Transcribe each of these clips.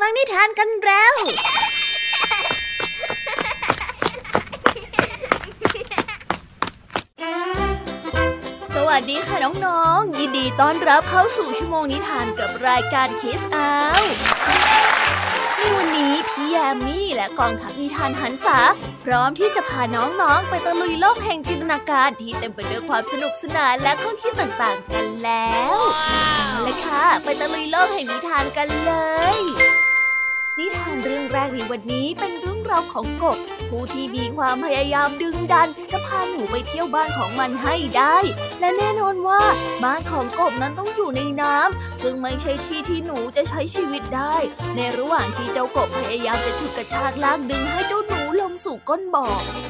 ฟังนิทานกันแล้ว สวัสดีค่ะน้องๆ ยินดีต้อนรับเข้าสู่ชั่วโมงนิทานกับรายการคิสอาวในวันนี้พี่แยมมี่และกองทัพนิทานหันษาพร้อมที่จะพาน้องๆ ไปตะลุยโลกแห่งจินตนาการที่เต็มไปด้วยความสนุกสนานและข้อคิดต่างๆ กันแล้วเอาละค่ะ ไปตะลุยโลกแห่งนิทานกันเลย นิทานเรื่องแรกในวันนี้เป็นเรื่องราวของกบ ผู้ที่มีความพยายามดึงดัน จะพาหนูไปเที่ยวบ้านของมันให้ได้ และแน่นอนว่าบ้านของกบนั้นต้องอยู่ในน้ำซึ่งไม่ใช่ที่ที่หนูจะใช้ชีวิตได้ ในระหว่างที่เจ้ากบพยายามจะฉุดกระชากลากดึงให้เจ้าหนูลงสู่ก้นบ่อ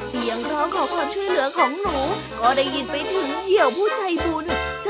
เสียงร้องขอความช่วยเหลือของหนู ก็ได้ยินไปถึงเหยี่ยวผู้ใจบุญ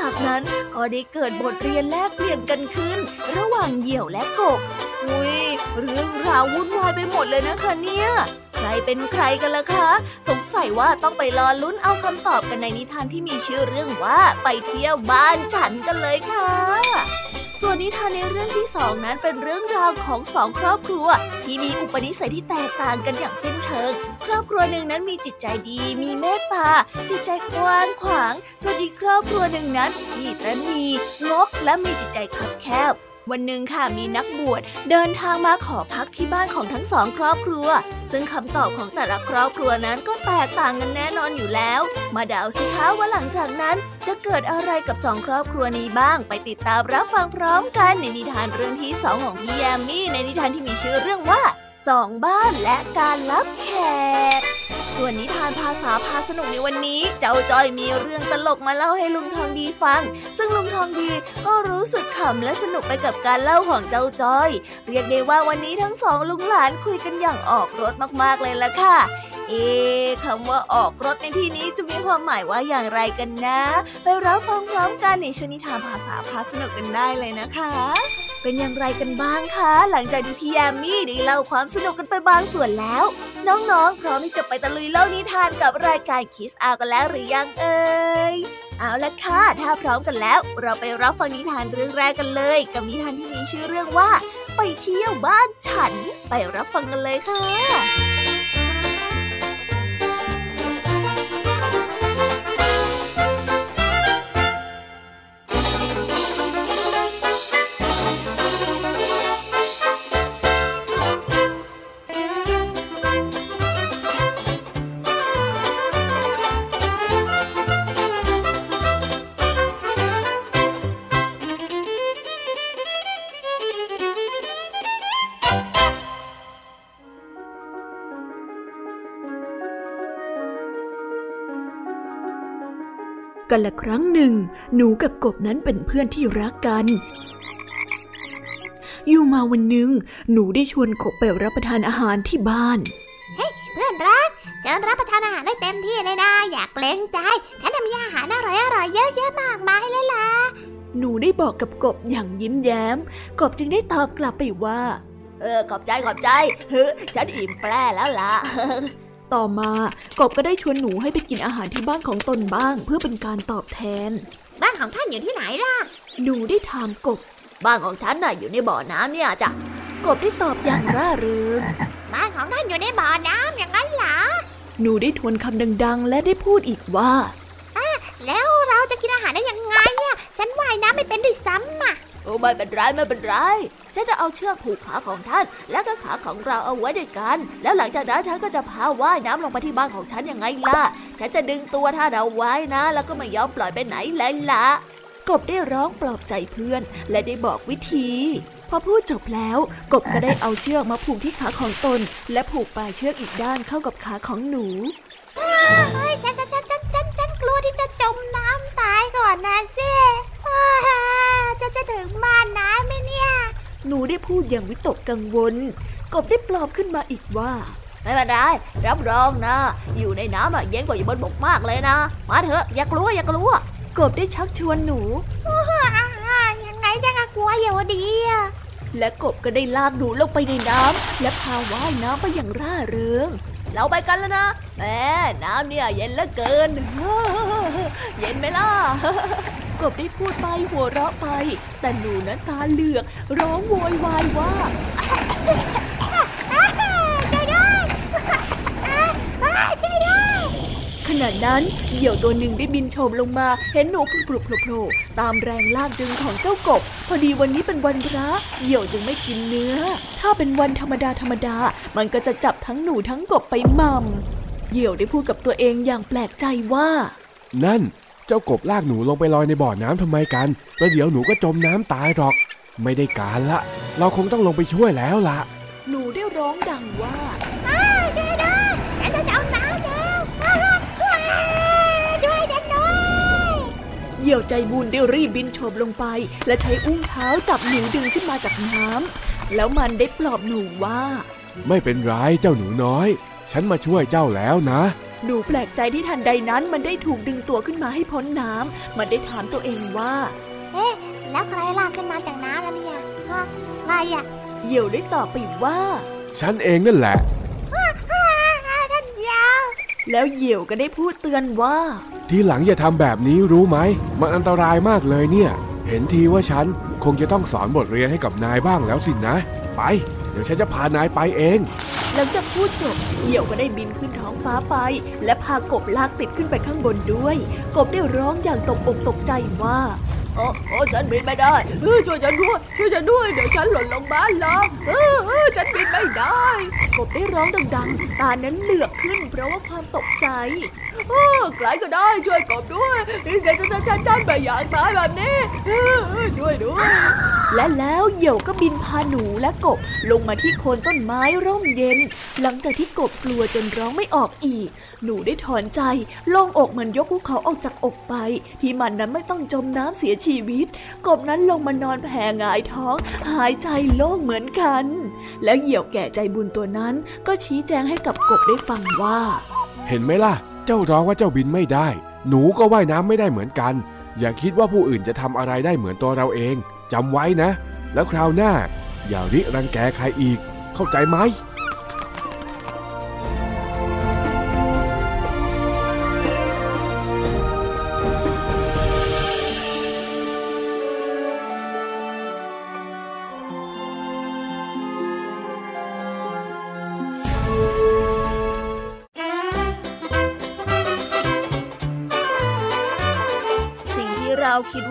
จากนั้นก็ได้เกิดบทเรียนแลกเปลี่ยนกันขึ้น ระหว่างเหยี่ยวและกบ อุ้ยเรื่องราววุ่นวายไปหมดเลยนะคะเนี่ยใครเป็นใครกันล่ะคะ สงสัยว่าต้องไปรอลุ้นเอาคำตอบกันในนิทานที่มีชื่อเรื่องว่าไปเที่ยวบ้านฉันกันเลยค่ะ ส่วนนิทานในเรื่องที่สองนั้นเป็นเรื่องราวของสองครอบครัว ที่มีอุปนิสัยที่แตกต่างกันอย่างสิ้นเชิง ครอบครัวหนึ่งนั้นมีจิตใจดี มีเมตตา จิตใจกว้างขวางส่วนอีกครอบครัวหนึ่งนั้นที่ตระนีงกและมีจิตใจคับแคบ วันหนึ่งค่ะมีนักบวชเดินทางมาขอพักที่บ้านของทั้งสองครอบครัว ซึ่งคำตอบของแต่ละครอบครัวนั้นก็แตกต่างกันแน่นอนอยู่แล้ว มาเดาสิคะว่าหลังจากนั้นจะเกิดอะไรกับสองครอบครัวนี้บ้าง ไปติดตามรับฟังพร้อมกันในนิทานเรื่องที่สองของพี่แยมมี่ในนิทานที่มีชื่อเรื่องว่า สองบ้านและการรับแขก ส่วนนิทานภาษาพาสนุกในวันนี้ เจ้าจอยมีเรื่องตลกมาเล่าให้ลุงทองดีฟัง ซึ่งลุงทองดีก็รู้สึกขำและสนุกไปกับการเล่าของเจ้าจอย เรียกได้ว่าวันนี้ทั้งสองลุงหลานคุยกันอย่างออกรถมากๆเลยล่ะค่ะเอ๊คำว่าออกรถในที่นี้จะมีความหมายว่าอย่างไรกันนะ ไปรับฟังพร้อมกันในชนิทานภาษาพาสนุกกันได้เลยนะคะ เป็นอย่างไรกันบ้างคะ หลังจากที่พี่แอมมี่ได้เล่าความสนุกกันไปบางส่วนแล้ว น้องๆ พร้อมที่จะไปตะลุยเล่านิทานกับรายการคิสอากันแล้วหรือยังเอ่ยเอาละค่ะ ถ้าพร้อมกันแล้ว เราไปรับฟังนิทานเรื่องแรกกันเลย กับนิทานที่มีชื่อเรื่องว่า ไปเที่ยวบ้านฉัน ไปรับฟังกันเลยค่ะ กันละครั้งหนึ่ง หนูกับกบนั้นเป็นเพื่อนที่รักกัน อยู่มาวันหนึ่ง หนูได้ชวนกบไปรับประทานอาหารที่บ้านเพื่อนรักเชิญรับประทานอาหารได้เต็มที่เลยนะ อยากเกรงใจ ฉันน่ะมีอาหารอร่อยอร่อยๆเยอะแยะมากมายเลยล่ะ หนูได้บอกกับกบอย่างยิ้มแย้ม กบจึงได้ตอบกลับไปว่า เออขอบใจขอบใจเฮ้ฉันอิ่มแปร่แล้วล่ะ ต่อมากบก็ได้ชวนหนูให้ไปกินอาหารที่บ้านของตนบ้าง เพื่อเป็นการตอบแทน บ้านของท่านอยู่ที่ไหนล่ะ หนูได้ถามกบ บ้านของฉันน่ะอยู่ในบ่อน้ำเนี่ยจ้ะกบได้ตอบอย่างร่าเริง บ้านของท่านอยู่ในบ่อน้ำอย่างนั้นเหรอ หนูได้ทวนคำดัง ๆ และได้พูดอีกว่าแล้วเราจะกินอาหารได้ยังไงอะฉันว่ายน้ำไม่เป็นด้วยซ้ำอะโอ้ไม่เป็นไรไม่เป็นไร ฉันจะเอาเชือกผูกขาของท่าน และก็ขาของเราเอาไว้ด้วยกัน แล้วหลังจากนั้นฉันก็จะพาว่ายน้ำลงไปที่บ้านของฉันยังไงล่ะ ฉันจะดึงตัวถ้านเราไว้นะ แล้วก็ไม่ยอมปล่อยไปไหนเลยล่ะกบได้ร้องปลอบใจเพื่อน และได้บอกวิธี พอพูดจบแล้ว กบก็ได้เอาเชือกมาผูกที่ขาของตน และผูกปลายเชือกอีกด้านเข้ากับขาของหนูเฮ้ยฉันฉันฉันฉันฉันฉันกลัวที่จะจมน้ำตายก่อนนะสิอ้าจะจะถึงบ้านน้ำไหมเนี่ย หนูได้พูดอย่างวิตกกังวล กบได้ปลอบขึ้นมาอีกว่า ไม่เป็นไรรับรองนะ อยู่ในน้ำอะเย็นกว่าอยู่บนบกมากเลยนะ มาเถอะอย่ากลัวอย่ากลัว กบได้ชักชวนหนูอ่ายังไงจะกลัวอยู่ดีอะและกบก็ได้ลากหนูลงไปในน้ำและพาว่ายน้ำไปอย่างร่าเริงเราไปกันแล้วนะแหมน้ำเนี่ยเย็นเหลือเกิน เย็นไหมล่ะ กบได้พูดไปหัวเราะไป แต่หนูนั้นตาเหลือก ร้องโวยวายว่าช่วยด้วยช่วยด้ขณะนั้นเหยี่ยวตัวหนึ่งได้บินโฉบลงมา เห็นหนูพลุบพลุโผล่ตามแรงลากดึงของเจ้ากบ พอดีวันนี้เป็นวันพระเหยี่ยวจึงไม่กินเนื้อ ถ้าเป็นวันธรรมดาธรรมดา มันก็จะจับทั้งหนูทั้งกบไปม่ำเหยี่ยวได้พูดกับตัวเองอย่างแปลกใจว่า นั่น เจ้ากบลากหนูลงไปลอยในบ่อน้ำทำไมกัน แล้วเดี๋ยวหนูก็จมน้ำตายหรอก ไม่ได้การละ เราคงต้องลงไปช่วยแล้วล่ะหนูได้ร้องดังว่าช่วยด้วยฉันจะจมน้ำแล้วช่วยฉันด้วยเหยี่ยวใจบุญได้รีบบินโฉบลงไป และใช้อุ้งเท้าจับหนูดึงขึ้นมาจากน้ำแล้วมันได้ปลอบหนูว่า ไม่เป็นไรเจ้าหนูน้อย ฉันมาช่วยเจ้าแล้วนะ หนูแปลกใจที่ทันใดนั้นมันได้ถูกดึงตัวขึ้นมาให้พ้นน้ำ มันได้ถามตัวเองว่า เอ๊ะ แล้วใครลากขึ้นมาจากน้ำแล้วเนี่ยฮะใครอะเหยี่ยวได้ตอบไปว่า ฉันเองนั่นแหละท่านยาวแล้วเหยี่ยวก็ได้พูดเตือนว่า ทีหลังอย่าทำแบบนี้รู้ไหม มันอันตรายมากเลยเนี่ย เห็นทีว่าฉันคงจะต้องสอนบทเรียนให้กับนายบ้างแล้วสินะ ไป เดี๋ยวฉันจะพานายไปเอง หลังจากพูดจบเหยี่ยวก็ได้บินขึ้นท้องฟ้าไป และพากบลากติดขึ้นไปข้างบนด้วย กบได้ร้องอย่างตกอกตกใจว่าโอ้โอ้ฉันบินไม่ได้เออช่วยฉันด้วยช่วยฉันด้วยเดี๋ยวฉันหล่นลงมาแล้วเออเออฉันบินไม่ได้ กบได้ร้องดังๆ ตานั้นเหลือกขึ้นเพราะว่าความตกใจ ใครก็ได้ช่วยกบด้วยฉันฉันฉันฉันไม่อยากตายแบบนี้ช่วยด้วย และแล้วเหยี่ยวก็บินพาหนูและกบลงมาที่โคนต้นไม้ร่มเย็น หลังจากที่กบกลัวจนร้องไม่ออกอีก หนูได้ถอนใจล่งอกเหมือนยกภูเขาออกจากอกไป ที่มันนั้นไม่ต้องจมน้ำเสียชีวิต กบนั้นลงมานอนแผ่หงายท้อง หายใจโล่งเหมือนกัน แล้วเหยี่ยวแก่ใจบุญตัวนั้น ก็ชี้แจงให้กับกบได้ฟังว่า เห็นไหมล่ะ เจ้าร้องว่าเจ้าบินไม่ได้ หนูก็ว่ายน้ำไม่ได้เหมือนกัน อย่าคิดว่าผู้อื่นจะทำอะไรได้เหมือนตัวเราเองจำไว้นะ แล้วคราวหน้า อย่าริรังแกใครอีก เข้าใจไหม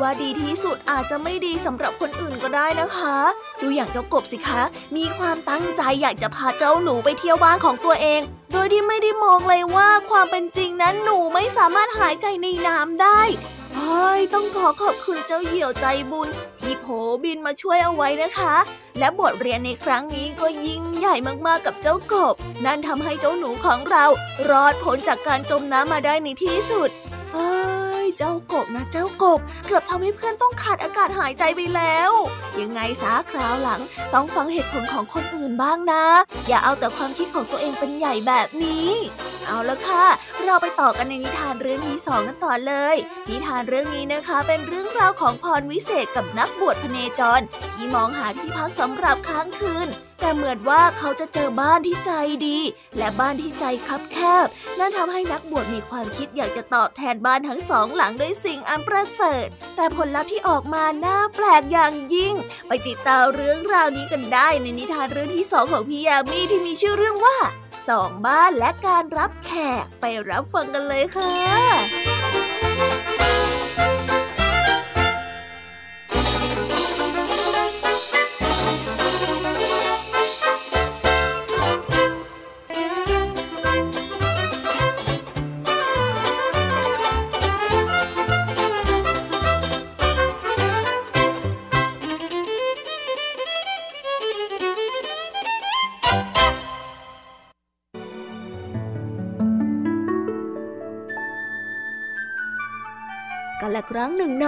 ว่าดีที่สุดอาจจะไม่ดีสำหรับคนอื่นก็ได้นะคะ ดูอย่างเจ้ากบสิคะ มีความตั้งใจอยากจะพาเจ้าหนูไปเที่ยวบ้านของตัวเอง โดยที่ไม่ได้มองเลยว่าความเป็นจริงนั้นหนูไม่สามารถหายใจในน้ำได้เฮ้ยต้องขอขอบคุณเจ้าเหี่ยวใจบุญ ที่โผบินมาช่วยเอาไว้นะคะ และบทเรียนในครั้งนี้ก็ยิ่งใหญ่มากๆกับเจ้ากบ นั่นทำให้เจ้าหนูของเรา รอดพ้นจากการจมน้ำมาได้ในที่สุด เอ้ย เจ้ากบนะเจ้ากบ เกือบทำให้เพื่อนต้องขาดอากาศหายใจไปแล้ว ยังไงซะคราวหลัง ต้องฟังเหตุผลของคนอื่นบ้างนะ อย่าเอาแต่ความคิดของตัวเองเป็นใหญ่แบบนี้ เอาละค่ะ เราไปต่อกันในนิทานเรื่องที่สองกันต่อเลย นิทานเรื่องนี้นะคะ เป็นเรื่องราวของพรวิเศษกับนักบวชพเนจร ที่มองหาที่พักสำหรับค้างคืน แต่เหมือนว่าเขาจะเจอบ้านที่ใจดี และบ้านที่ใจคับแคบ นั่นทำให้นักบวชมีความคิดอยากจะตอบแทนบ้านทั้งสองหลังด้วยสิ่งอันประเสริฐ แต่ผลลัพธ์ที่ออกมาน่าแปลกอย่างยิ่ง ไปติดตามเรื่องราวนี้กันได้ในนิทานเรื่องที่สองของพี่ยามีที่มีชื่อเรื่องว่าสองบ้านและการรับแขกไปรับฟังกันเลยค่ะ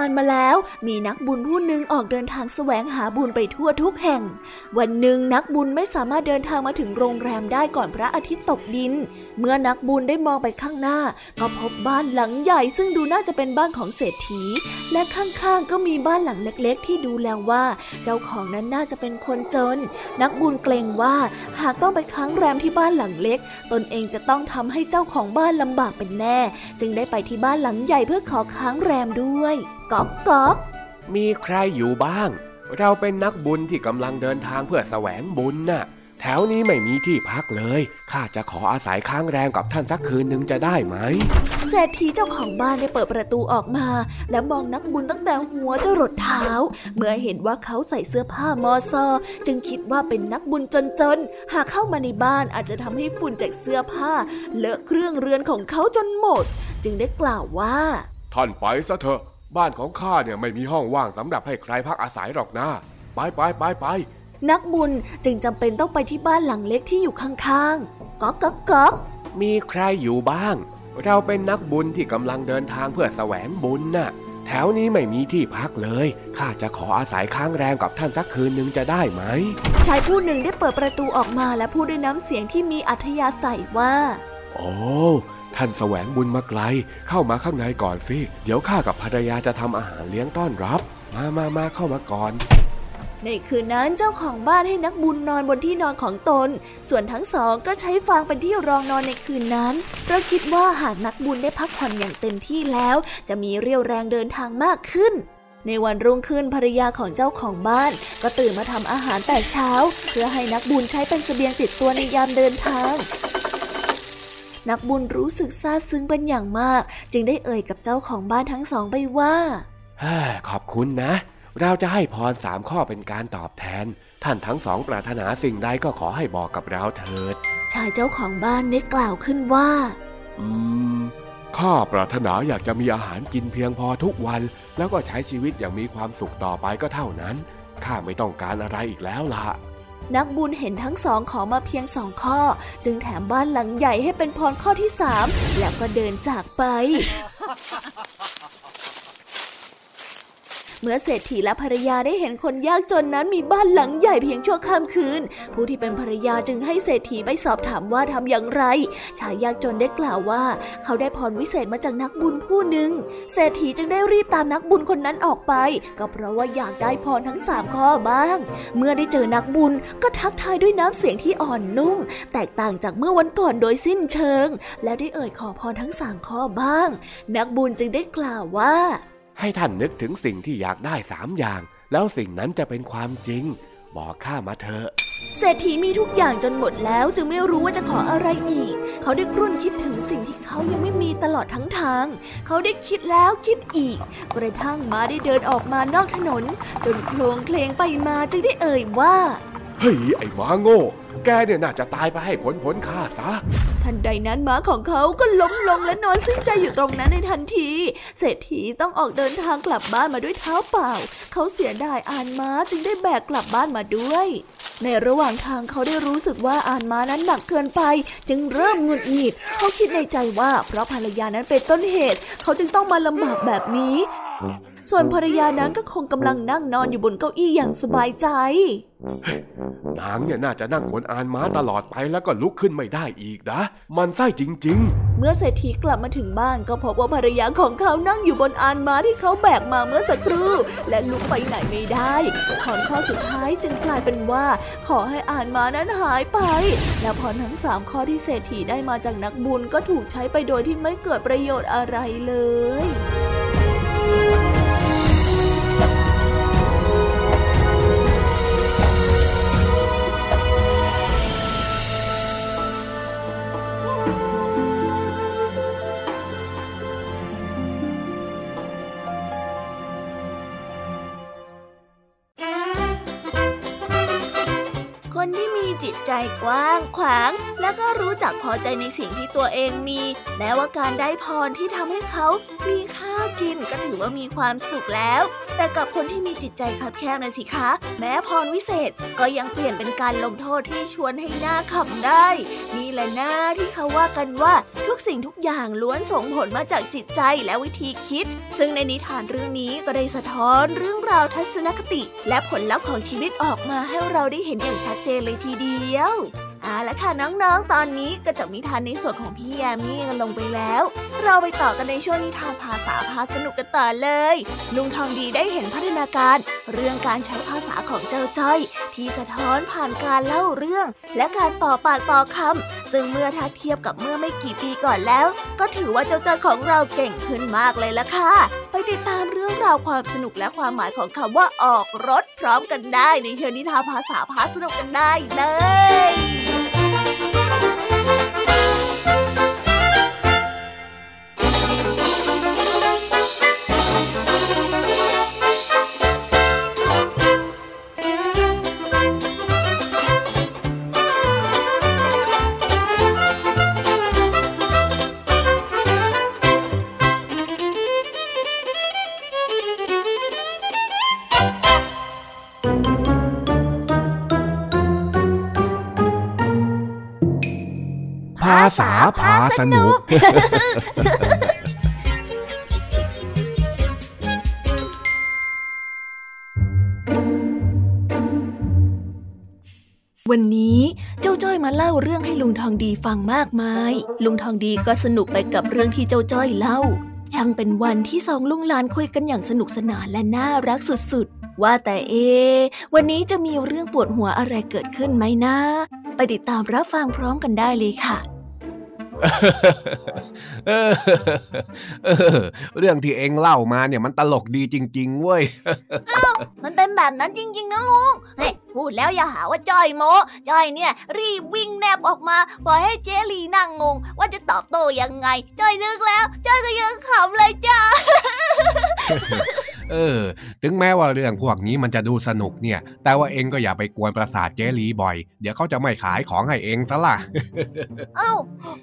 านมาแล้ว มีนักบุญผู้หนึ่งออกเดินทางแสวงหาบุญไปทั่วทุกแห่ง วันหนึ่งนักบุญไม่สามารถเดินทางมาถึงโรงแรมได้ก่อนพระอาทิตย์ตกดิน เมื่อนักบุญได้มองไปข้างหน้า ก็พบบ้านหลังใหญ่ซึ่งดูน่าจะเป็นบ้านของเศรษฐี และข้างๆก็มีบ้านหลังเล็กๆ ที่ดูแล้วว่า เจ้าของนั้นน่าจะเป็นคนจน นักบุญเกรงว่าหากต้องไปค้างแรมที่บ้านหลังเล็ก ตนเองจะต้องทำให้เจ้าของบ้านลำบากเป็นแน่ จึงได้ไปที่บ้านหลังใหญ่เพื่อขอค้างแรมด้วย ก๊อกก๊อกมีใครอยู่บ้าง เราเป็นนักบุญที่กำลังเดินทางเพื่อแสวงบุญน่ะ แถวนี้ไม่มีที่พักเลย ข้าจะขออาศัยค้างแรมกับท่านสักคืนหนึ่งจะได้ไหม เศรษฐีเจ้าของบ้านได้เปิดประตูออกมา และมองนักบุญตั้งแต่หัวจรดเท้า เมื่อเห็นว่าเขาใส่เสื้อผ้ามอซอ จึงคิดว่าเป็นนักบุญจนๆ หากเข้ามาในบ้านอาจจะทำให้ฝุ่นจากเสื้อผ้า เลอะเครื่องเรือนของเขาจนหมด จึงได้กล่าวว่า ท่านไปซะเถอะ บ้านของข้าเนี่ยไม่มีห้องว่างสำหรับให้ใครพักอาศัยหรอกนะไปไปไปไปนักบุญจึงจำเป็นต้องไปที่บ้านหลังเล็กที่อยู่ข้างๆก๊อกก๊อกก๊อกมีใครอยู่บ้าง เราเป็นนักบุญที่กำลังเดินทางเพื่อแสวงบุญน่ะ แถวนี้ไม่มีที่พักเลย ข้าจะขออาศัยค้างแรมกับท่านสักคืนหนึ่งจะได้ไหม ชายผู้หนึ่งได้เปิดประตูออกมาและพูดด้วยน้ำเสียงที่มีอัธยาศัยว่า โอ้ ท่านแสวงบุญมาไกล เข้ามาข้างในก่อนสิ เดี๋ยวข้ากับภรรยาจะทำอาหารเลี้ยงต้อนรับ มามามาเข้ามาก่อน ในคืนนั้นเจ้าของบ้านให้นักบุญนอนบนที่นอนของตน ส่วนทั้งสองก็ใช้ฟางเป็นที่รองนอนในคืนนั้น เราคิดว่าหากนักบุญได้พักผ่อนอย่างเต็มที่แล้ว จะมีเรี่ยวแรงเดินทางมากขึ้นในวันรุ่งขึ้นภรรยาของเจ้าของบ้าน ก็ตื่นมาทำอาหารแต่เช้า เพื่อให้นักบุญใช้เป็นเสบียงติดตัวในยามเดินทาง นักบุญรู้สึกซาบซึ้งเป็นอย่างมาก จึงได้เอ่ยกับเจ้าของบ้านทั้งสองไปว่าเฮ้ยขอบคุณนะ เราจะให้พรสามข้อเป็นการตอบแทน ท่านทั้งสองปรารถนาสิ่งใดก็ขอให้บอกกับเราเถิด ชายเจ้าของบ้านได้กล่าวขึ้นว่า อืมข้าปรารถนาอยากจะมีอาหารกินเพียงพอทุกวัน แล้วก็ใช้ชีวิตอย่างมีความสุขต่อไปก็เท่านั้นข้าไม่ต้องการอะไรอีกแล้วล่ะ นักบุญเห็นทั้งสองขอมาเพียงสองข้อ จึงแถมบ้านหลังใหญ่ให้เป็นพรข้อที่สามแล้วก็เดินจากไป เมื่อเศรษฐีและภรรยาได้เห็นคนยากจนนั้นมีบ้านหลังใหญ่เพียงชั่วข้ามคืน ผู้ที่เป็นภรรยาจึงให้เศรษฐีไปสอบถามว่าทำอย่างไร ชายยากจนได้กล่าวว่า เขาได้พรวิเศษมาจากนักบุญผู้หนึ่ง เศรษฐีจึงได้รีบตามนักบุญคนนั้นออกไป ก็เพราะว่าอยากได้พรทั้งสามข้อบ้าง เมื่อได้เจอนักบุญก็ทักทายด้วยน้ำเสียงที่อ่อนนุ่ม แตกต่างจากเมื่อวันก่อนโดยสิ้นเชิง แล้วได้เอ่ยขอพรทั้งสามข้อบ้าง นักบุญจึงได้กล่าวว่า ให้ท่านนึกถึงสิ่งที่อยากได้สามอย่าง แล้วสิ่งนั้นจะเป็นความจริง บอกข้ามาเถอะเศรษฐีมีทุกอย่างจนหมดแล้วจึงไม่รู้ว่าจะขออะไรอีก เขาได้ครุ่นคิดถึงสิ่งที่เขายังไม่มีตลอดทั้งทาง เขาได้คิดแล้วคิดอีก กระทั่งมาได้เดินออกมานอกถนน จนโคลงเพลงไปมาจึงได้เอ่ยว่า เฮ้ยไอ้หมาโง่ แกเนี่ยน่าจะตายไปให้พ้นพ้นข้าซะ ทันใดนั้นม้าของเขาก็ล้มลงและนอนสิ้นใจอยู่ตรงนั้นในทันที เศรษฐีต้องออกเดินทางกลับบ้านมาด้วยเท้าเปล่า เขาเสียดายอานม้าจึงได้แบกกลับบ้านมาด้วย ในระหว่างทางเขาได้รู้สึกว่าอานม้านั้นหนักเกินไป จึงเริ่มหงุดหงิด เขาคิดในใจว่าเพราะภรรยานั้นเป็นต้นเหตุ เขาจึงต้องมาลำบากแบบนี้ ส่วนภรรยานั้นก็คงกำลังนั่งนอนอยู่บนเก้าอี้อย่างสบายใจ นางเนี่ยน่าจะนั่งบนอานม้าตลอดไปแล้วก็ลุกขึ้นไม่ได้อีกนะ มันไส้จริงเมื่อเศรษฐีกลับมาถึงบ้านก็พบว่าภรรยาของเขานั่งอยู่บนอานม้าที่เขาแบกมาเมื่อสักครู่ และลุกไปไหนไม่ได้พรข้อสุดท้ายจึงกลายเป็นว่า ขอให้อานม้านั้นหายไป และพรทั้งสามข้อที่เศรษฐีได้มาจากนักบุญก็ถูกใช้ไปโดยที่ไม่เกิดประโยชน์อะไรเลยคน ว้างขวาง และก็รู้จักพอใจในสิ่งที่ตัวเองมี แม้ว่าการได้พรที่ทำให้เขามีข้าวกินก็ถือว่ามีความสุขแล้ว แต่กับคนที่มีจิตใจคับแคบนะสิคะ แม้พรวิเศษก็ยังเปลี่ยนเป็นการลงโทษที่ชวนให้หน้าขำได้ นี่แหละหน้าที่เขาว่ากันว่าทุกสิ่งทุกอย่างล้วนส่งผลมาจากจิตใจและวิธีคิด ซึ่งในนิทานเรื่องนี้ก็ได้สะท้อนเรื่องราวทัศนคติ และผลลัพธ์ของชีวิตออกมาให้เราได้เห็นอย่างชัดเจนเลยทีเดียว เอาละค่ะน้องๆ ตอนนี้ก็จบนิทานในส่วนของพี่แยมมี่กันลงไปแล้ว เราไปต่อกันในช่วงนิทานภาษาพาสนุกกันต่อเลย ลุงทองดีได้เห็นพัฒนาการ เรื่องการใช้ภาษาของเจ้าจ้อย ที่สะท้อนผ่านการเล่าเรื่อง และการต่อปากต่อคำซึ่งเมื่อทัดเทียบกับเมื่อไม่กี่ปีก่อนแล้ว ก็ถือว่าเจ้าจ้อยของเราเก่งขึ้นมากเลยละค่ะ ไปติดตามเรื่องราวความสนุกและความหมายของคำว่าออกรถพร้อมกันได้ในเชิญนิทานภาษาพาสนุกกันได้เลย ษาพาสนุก วันนี้เจ้าจ้อยมาเล่าเรื่องให้ลุงทองดีฟังมากมาย ลุงทองดีก็สนุกไปกับเรื่องที่เจ้าจ้อยเล่า ช่างเป็นวันที่สองลุงหลานคุยกันอย่างสนุกสนานและน่ารักสุดๆ ว่าแต่เอ วันนี้จะมีเรื่องปวดหัวอะไรเกิดขึ้นไหมนะไปติดตามรับฟังพร้อมกันได้เลยค่ะ เออเรื่องที่เองเล่ามาเนี่ยมันตลกดีจริง ๆ เว้ยมันเป็นแบบนั้นจริง ๆ นะลุงเฮ้ยพูดแล้วอย่าหาว่าจ้อยโมจ้อยเนี่ย รีบวิ่งแนบออกมาปล่อยให้เจลีนั่งงง ว่าจะตอบโต้ยังไง จ้อยนึกแล้ว จ้อยก็ยังขำเลยจ้า เออ ถึงแม้ว่าเรื่องพวกนี้มันจะดูสนุกเนี่ย แต่ว่าเองก็อย่าไปกวนประสาทเจลีบ่อย เดี๋ยวเขาจะไม่ขายของให้เองซะล่ะ เอ้า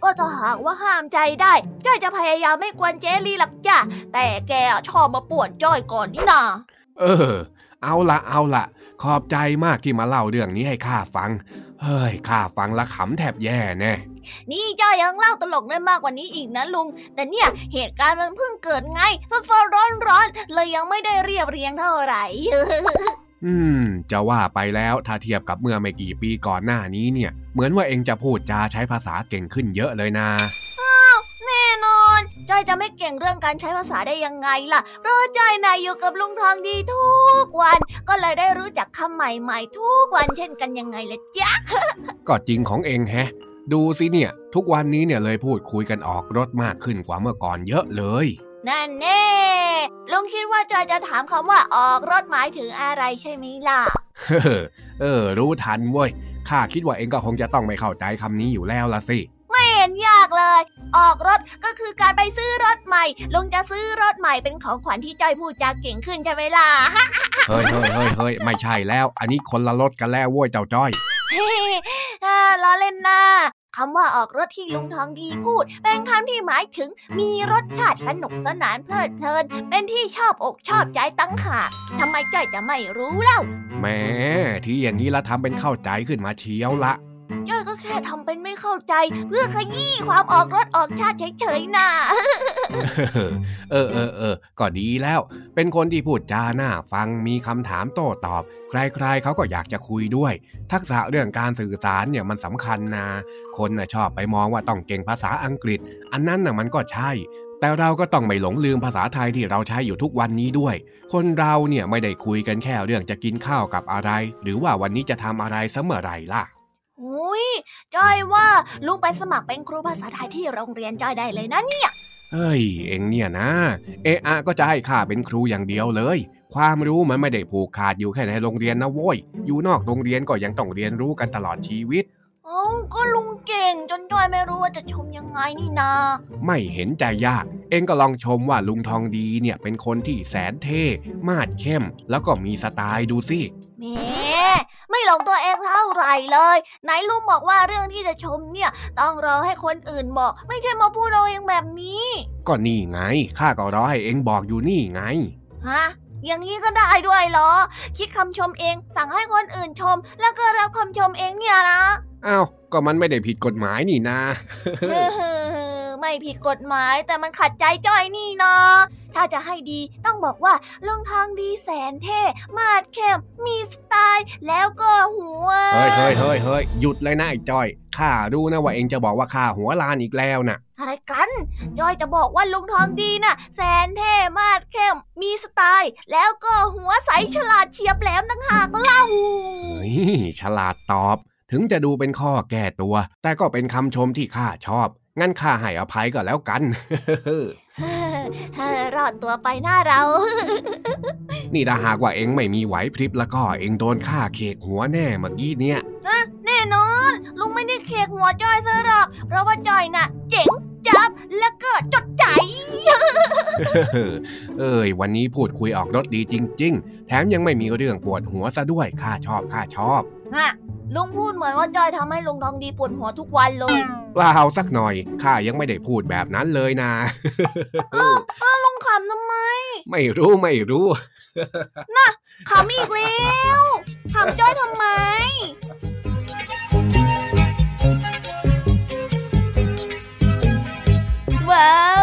ก็ถ้าหากว่าห้ามใจได้จ้อยจะพยายามไม่กวนเจลีหรอกจ้ะ แต่แกชอบมาป่วนจ้อยก่อนนี่นาเออ เอาละเอาละขอบใจมากที่มาเล่าเรื่องนี้ให้ข้าฟัง เฮ้ย ข้าฟังและขำแทบแย่แน่นี่จ้อยยังเล่าตลกได้มากกว่านี้อีกนะลุง แต่เนี่ยเหตุการณ์มันเพิ่งเกิดไงสดๆร้อนๆเลยยังไม่ได้เรียบเรียงเท่าไหร่ อืม จะว่าไปแล้วถ้าเทียบกับเมื่อไม่กี่ปีก่อนหน้านี้เนี่ย เหมือนว่าเองจะพูดจาใช้ภาษาเก่งขึ้นเยอะเลยนะแน่น อนจ้อยจะไม่เก่งเรื่องการใช้ภาษาได้ยังไงล่ะ เพราะว่าจ้อยนายอยู่กับลุงทองดีทุกวัน ก็เลยได้รู้จักคำใหม่ๆ ทุกวันเช่นกันยังไงล่ะจ๊ะก็จริงของเองแฮะ ดูสิเนี่ย ทุกวันนี้เนี่ยเลยพูดคุยกันออกรถมากขึ้นกว่าเมื่อก่อนเยอะเลย นั่นแน่ลุงคิดว่าจอยจะถามคำว่าออกรถหมายถึงอะไรใช่ไหมล่ะเฮ้อเออ รู้ทันเว้ยข้าคิดว่าเองก็คงจะต้องไม่เข้าใจคำนี้อยู่แล้วละสิ ไม่เห็นยากเลย ออกรถก็คือการไปซื้อรถใหม่ ลุงจะซื้อรถใหม่เป็นของขวัญที่จอยพูดจาเก่งขึ้นใช่ไหมล่ะ เฮ้ยเฮ้ยเฮ้ยเฮ้ยไม่ใช่แล้ว อันนี้คนละรถกันแล้วเว้ยเจ้าจ้อยเฮ้อ่าล้อเล่นนะคำว่าออกรถที่ลุงทองดีพูด เป็นคำที่หมายถึงมีรสชาติสนุกสนานเพลิดเพลิน เป็นที่ชอบอกชอบใจตั้งหากทำไมจ้อยจะไม่รู้เล่าแหมที่อย่างนี้ละทำเป็นเข้าใจขึ้นมาเชียวละ จ้อยก็แค่ทำเป็นไม่เข้าใจ เพื่อขยี้ความออกรถออกชาติเฉยๆน่ะเออเออเออก็ดีแล้ว เป็นคนที่พูดจาหน้าฟังมีคำถามโต้ตอบ ใครๆเขาก็อยากจะคุยด้วย ทักษะเรื่องการสื่อสารเนี่ยมันสำคัญนะคนน่ะชอบไปมองว่าต้องเก่งภาษาอังกฤษ อันนั้นน่ะมันก็ใช่ แต่เราก็ต้องไม่หลงลืมภาษาไทยที่เราใช้อยู่ทุกวันนี้ด้วย คนเราเนี่ยไม่ได้คุยกันแค่เรื่องจะกินข้าวกับอะไร หรือว่าวันนี้จะทำอะไรเสมอไรล่ะ อุ้ยจ้อยว่าลุงไปสมัครเป็นครูภาษาไทยที่โรงเรียนจ้อยได้เลยนะเนี่ย เฮ้ย เอ็งเนี่ยนะ เอะอะก็จะให้ข้าเป็นครูอย่างเดียวเลย ความรู้มันไม่ได้ผูกขาดอยู่แค่ในโรงเรียนนะโว้ย อยู่นอกโรงเรียนก็ยังต้องเรียนรู้กันตลอดชีวิตเอ้าก็ลุงเก่งจนจ้อยไม่รู้ว่าจะชมยังไงนี่นา ไม่เห็นใจยาก เอ็งก็ลองชมว่าลุงทองดีเนี่ยเป็นคนที่แสนเท่ มาดเข้ม แล้วก็มีสไตล์ดูสิแหม ไม่หลงตัวเองเท่าไหร่เลยไหนลุงบอกว่าเรื่องที่จะชมเนี่ย ต้องรอให้คนอื่นบอก ไม่ใช่มาพูดเอาเองแบบนี้ก็นี่ไงข้าก็รอให้เอ็งบอกอยู่นี่ไงฮะอย่างนี้ก็ได้ด้วยเหรอ คิดคำชมเอง สั่งให้คนอื่นชม แล้วก็รับคำชมเองเนี่ยนะอ้าวก็มันไม่ได้ผิดกฎหมายนี่นะเฮ้อไม่ผิดกฎหมายแต่มันขัดใจจ้อยนี่นะถ้าจะให้ดี ต้องบอกว่าลุงทองดีแสนเท่ มาดเข้มมีสไตล์แล้วก็หัว เฮ้ยเฮ้ยเฮ้ยเฮ้ยหยุดเลยนะไอ้จ้อยข้ารู้นะว่าเอ็งจะบอกว่าข้าหัวลานอีกแล้วน่ะอะไรกัน จอยจะบอกว่าลุงทองดีน่ะ แสนเท่มาดเข้ม มีสไตล์ แล้วก็หัวใสฉลาดเฉียบแหลมตั้งหากเล่าเฮ้ยฉลาดตอบ ถึงจะดูเป็นข้อแก้ตัว แต่ก็เป็นคำชมที่ข้าชอบ งั้นข้าให้อภัยก็แล้วกันเฮ้อ รอดตัวไปหน้าเรา นี่ถ้าหากว่าเองไม่มีไหวพริบแล้วก็เองโดนฆ่าเคกหัวแน่เมื่อกี้เนี่ยแน่นอน ลุงไม่ได้เคกหัวจอยซะหรอก เพราะว่าจอยน่ะ เจ๋งจับแล้วก็จดใจเอ้ยวันนี้พูดคุยออกรถดีจริง ๆ แถมยังไม่มีเรื่องปวดหัวซะด้วยข้าชอบข้าชอบฮะลุงพูดเหมือนว่าจอยทำให้ลุงทองดีปวดหัวทุกวันเลย เปล่าสักหน่อยข้ายังไม่ได้พูดแบบนั้นเลยนะลุงขำทำไม ไม่รู้ไม่รู้ขำอีกแล้วขำจ้อยทำไมว้าว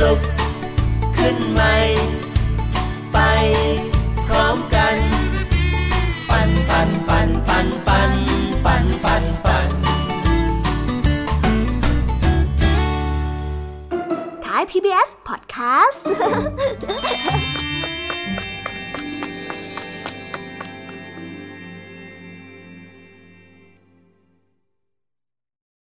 ลุกขึ้นใหม่ ไปพร้อมกัน ปันปันปันปันปันปันปันปันท้าย PBS Podcast